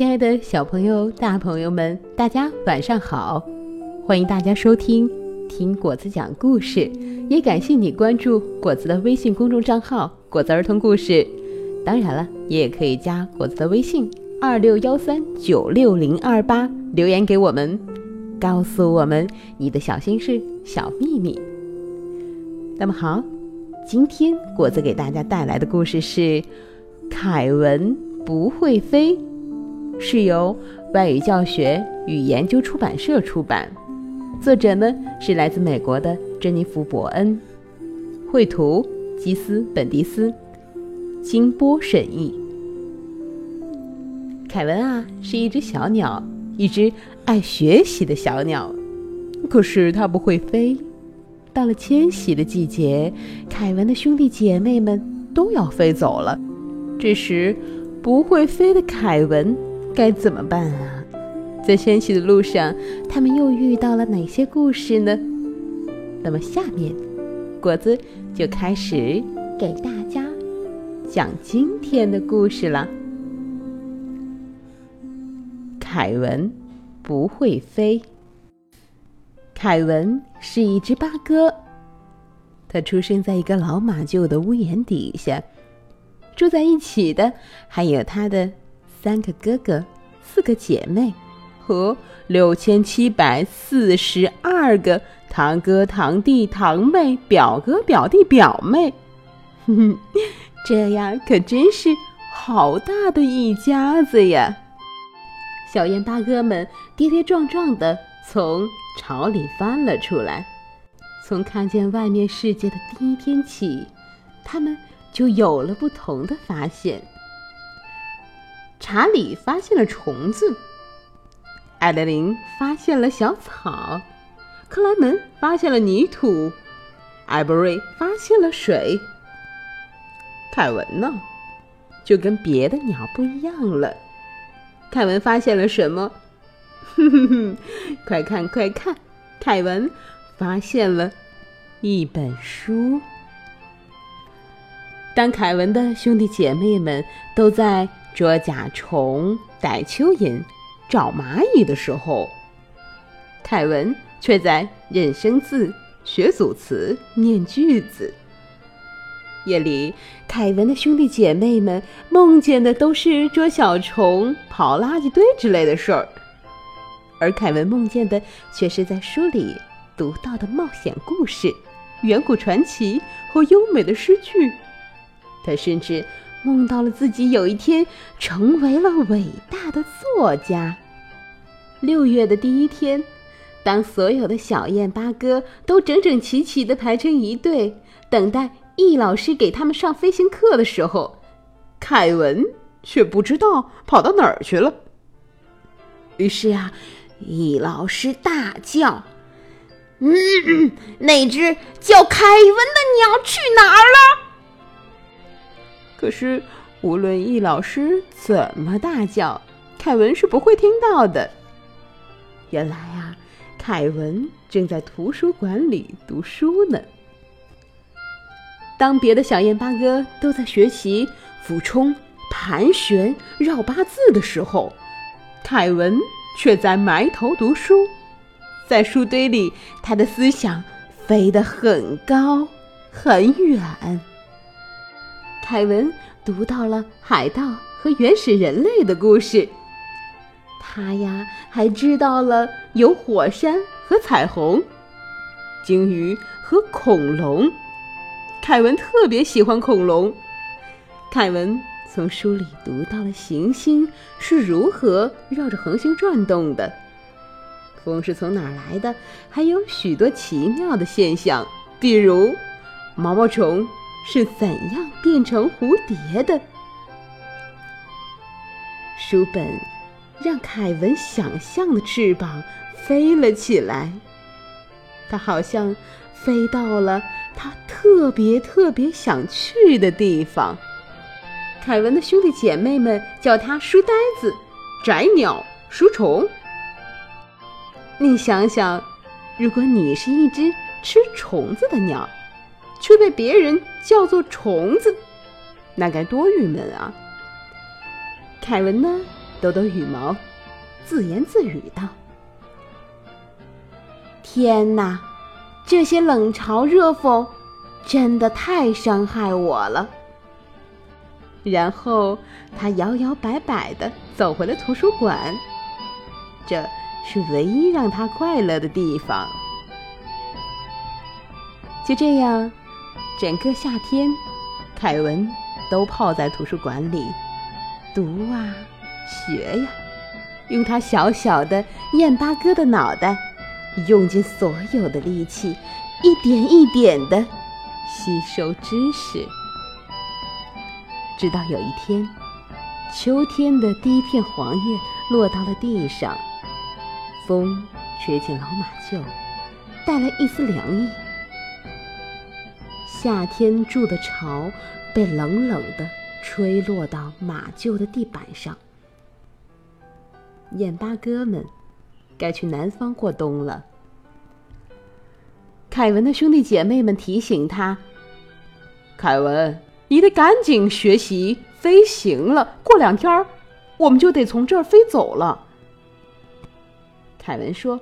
亲爱的小朋友、大朋友们，大家晚上好！欢迎大家收听听果子讲故事，也感谢你关注果子的微信公众账号“果子儿童故事”。当然了，你也可以加果子的微信二六幺三九六零二八，留言给我们，告诉我们你的小心事、小秘密。那么好，今天果子给大家带来的故事是《凯文不会飞》。是由外语教学与研究出版社出版，作者呢是来自美国的珍妮弗·伯恩，绘图基斯·本迪斯，金波审译。凯文啊是一只小鸟，一只爱学习的小鸟，可是它不会飞。到了迁徙的季节，凯文的兄弟姐妹们都要飞走了，这时不会飞的凯文。该怎么办啊？在迁徙的路上，他们又遇到了哪些故事呢？那么下面，果子就开始给大家讲今天的故事了。凯文不会飞。凯文是一只八哥，他出生在一个老马厩的屋檐底下，住在一起的还有他的。三个哥哥，四个姐妹，和六千七百四十二个堂哥、堂弟、堂妹、表哥、表弟、表妹，哼哼，这样可真是好大的一家子呀！小燕八哥们跌跌撞撞地从巢里翻了出来。从看见外面世界的第一天起，他们就有了不同的发现。查理发现了虫子，艾德琳发现了小草，克莱门发现了泥土，艾伯瑞发现了水。凯文呢，就跟别的鸟不一样了。凯文发现了什么？哼哼哼！快看快看，凯文发现了一本书。当凯文的兄弟姐妹们都在。捉甲虫、逮蚯蚓、找蚂蚁的时候，凯文却在认生字、学组词、念句子。夜里，凯文的兄弟姐妹们梦见的都是捉小虫、刨垃圾堆之类的事儿，而凯文梦见的却是在书里读到的冒险故事、远古传奇和优美的诗句。他甚至。梦到了自己有一天成为了伟大的作家。六月的第一天，当所有的小燕八哥都整整齐齐地排成一队，等待易老师给他们上飞行课的时候，凯文却不知道跑到哪儿去了。于是啊，易老师大叫：“嗯，那只叫凯文的鸟去哪儿了？”可是，无论易老师怎么大叫，凯文是不会听到的。原来啊，凯文正在图书馆里读书呢。当别的小燕八哥都在学习俯冲、盘旋、绕八字的时候，凯文却在埋头读书。在书堆里，他的思想飞得很高很远。凯文读到了海盗和原始人类的故事，他呀还知道了有火山和彩虹、鲸鱼和恐龙。凯文特别喜欢恐龙。凯文从书里读到了行星是如何绕着恒星转动的，风是从哪儿来的，还有许多奇妙的现象，比如毛毛虫。是怎样变成蝴蝶的？书本让凯文想象的翅膀飞了起来，他好像飞到了他特别特别想去的地方。凯文的兄弟姐妹们叫他“书呆子”“宅鸟”“书虫”。你想想，如果你是一只吃虫子的鸟。却被别人叫做虫子，那该多郁闷啊！凯文呢，抖抖羽毛，自言自语道：“天哪，这些冷嘲热讽真的太伤害我了。”然后他摇摇摆摆的走回了图书馆，这是唯一让他快乐的地方。就这样，整个夏天，凯文都泡在图书馆里，读啊，学呀，用他小小的燕八哥的脑袋，用尽所有的力气，一点一点的吸收知识。直到有一天，秋天的第一片黄叶落到了地上，风吹进老马厩，带来一丝凉意。夏天筑的巢被冷冷的吹落到马厩的地板上。燕八哥们该去南方过冬了。凯文的兄弟姐妹们提醒他：“凯文。”你得赶紧学习飞行了，过两天我们就得从这儿飞走了。凯文说：“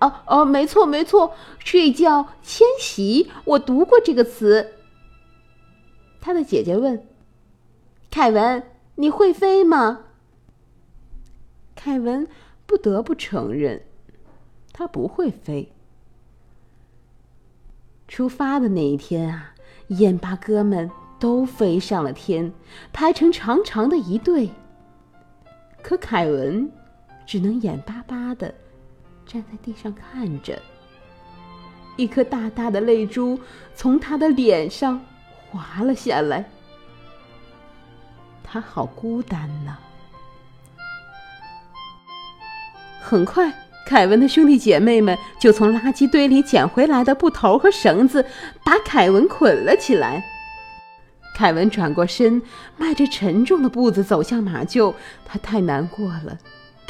哦哦，没错没错，睡觉迁徙，我读过这个词。”他的姐姐问：“凯文，你会飞吗？”凯文不得不承认，他不会飞。出发的那一天啊，燕巴哥们。都飞上了天，排成长长的一队。可凯文只能眼巴巴的站在地上看着，一颗大大的泪珠从他的脸上滑了下来。他好孤单呐。很快，凯文的兄弟姐妹们就从垃圾堆里捡回来的布头和绳子，把凯文捆了起来。凯文转过身，迈着沉重的步子走向马厩。他太难过了，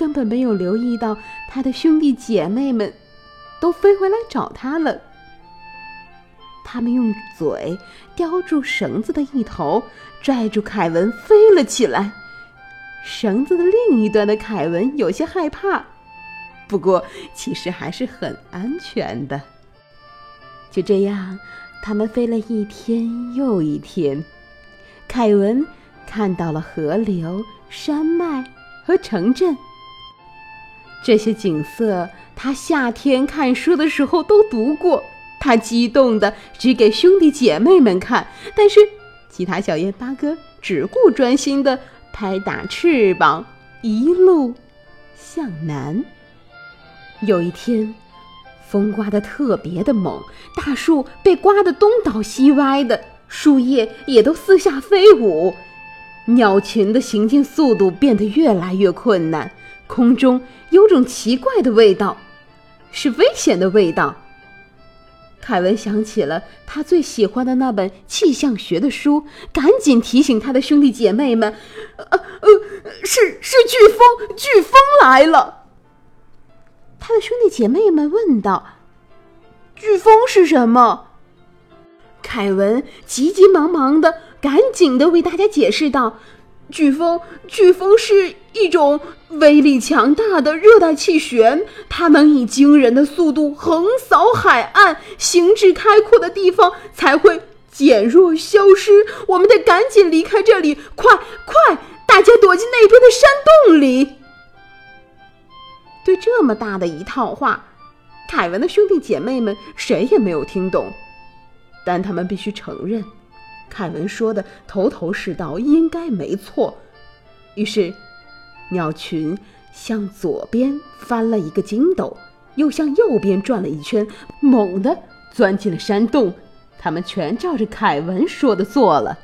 根本没有留意到他的兄弟姐妹们都飞回来找他了。他们用嘴叼住绳子的一头，拽住凯文飞了起来。绳子的另一端的凯文有些害怕，不过其实还是很安全的。就这样，他们飞了一天又一天。凯文看到了河流、山脉和城镇，这些景色他夏天看书的时候都读过。他激动的指给兄弟姐妹们看，但是其他小燕八哥只顾专心的拍打翅膀，一路向南。有一天，风刮得特别的猛，大树被刮得东倒西歪的。树叶也都四下飞舞，鸟群的行进速度变得越来越困难。空中有种奇怪的味道，是危险的味道。凯文想起了他最喜欢的那本气象学的书，赶紧提醒他的兄弟姐妹们：“呃呃，是是飓风，飓风来了。”他的兄弟姐妹们问道：“飓风是什么？”凯文急急忙忙的，赶紧的为大家解释道：“飓风，飓风是一种威力强大的热带气旋，它能以惊人的速度横扫海岸，行至开阔的地方才会减弱消失。我们得赶紧离开这里，快快，大家躲进那边的山洞里。”对这么大的一套话，凯文的兄弟姐妹们谁也没有听懂。但他们必须承认，凯文说的头头是道，应该没错。于是，鸟群向左边翻了一个筋斗，又向右边转了一圈，猛地钻进了山洞。他们全照着凯文说的做了。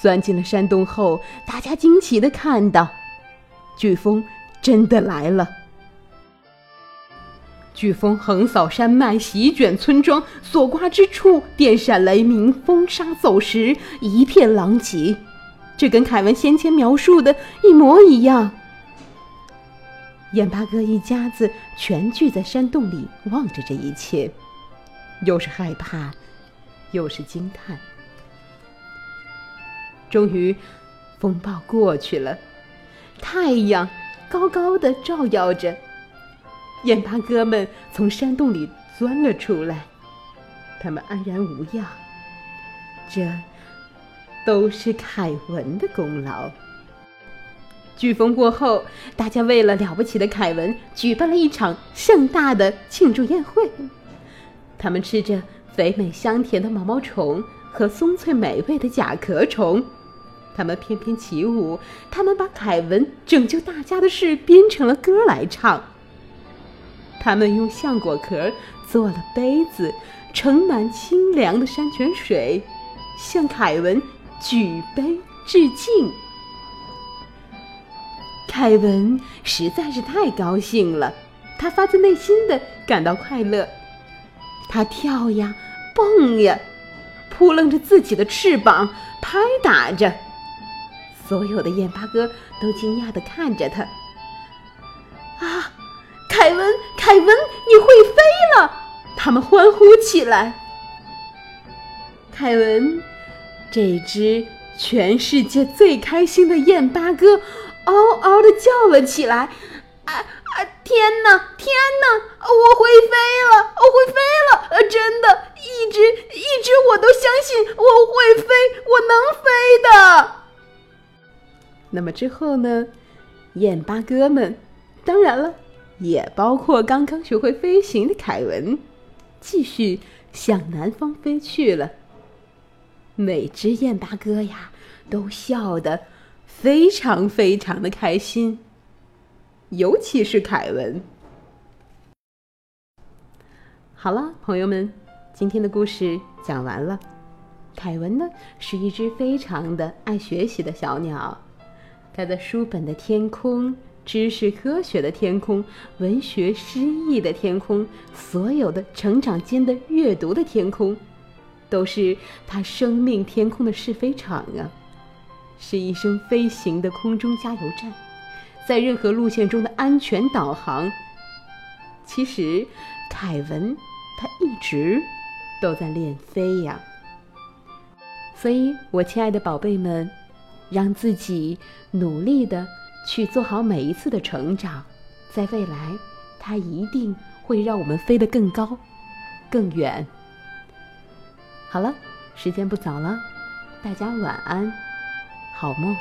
钻进了山洞后，大家惊奇的看到，飓风真的来了。飓风横扫山脉，席卷村庄，所刮之处电闪雷鸣，风沙走石，一片狼藉。这跟凯文先前描述的一模一样。眼巴哥一家子全聚在山洞里，望着这一切，又是害怕，又是惊叹。终于，风暴过去了，太阳高高的照耀着，眼巴哥们从山洞里钻了出来，他们安然无恙。这都是凯文的功劳。飓风过后，大家为了了不起的凯文，举办了一场盛大的庆祝宴会。他们吃着肥美香甜的毛毛虫和松脆美味的甲壳虫，他们翩翩起舞，他们把凯文拯救大家的事编成了歌来唱。他们用橡果壳做了杯子，盛满清凉的山泉水，向凯文举杯致敬。凯文实在是太高兴了，他发自内心的感到快乐。他跳呀，蹦呀，扑棱着自己的翅膀，拍打着。所有的燕八哥都惊讶的看着他。啊，凯文，凯文，你会飞了！他们欢呼起来。凯文，这只全世界最开心的燕八哥。嗷嗷的叫了起来，啊啊！天哪，天哪！我会飞了，我会飞了！呃，真的，一直一直我都相信我会飞，我能飞的。那么之后呢？燕八哥们，当然了，也包括刚刚学会飞行的凯文，继续向南方飞去了。每只燕八哥呀，都笑得。非常非常的开心，尤其是凯文。好了，朋友们，今天的故事讲完了。凯文呢，是一只非常的爱学习的小鸟，它在书本的天空、知识科学的天空、文学诗意的天空、所有的成长间的阅读的天空，都是它生命天空的试飞场啊。是一声飞行的空中加油站，在任何路线中的安全导航。其实，凯文他一直都在练飞呀。所以，我亲爱的宝贝们，让自己努力的去做好每一次的成长，在未来，它一定会让我们飞得更高、更远。好了，时间不早了，大家晚安。好梦。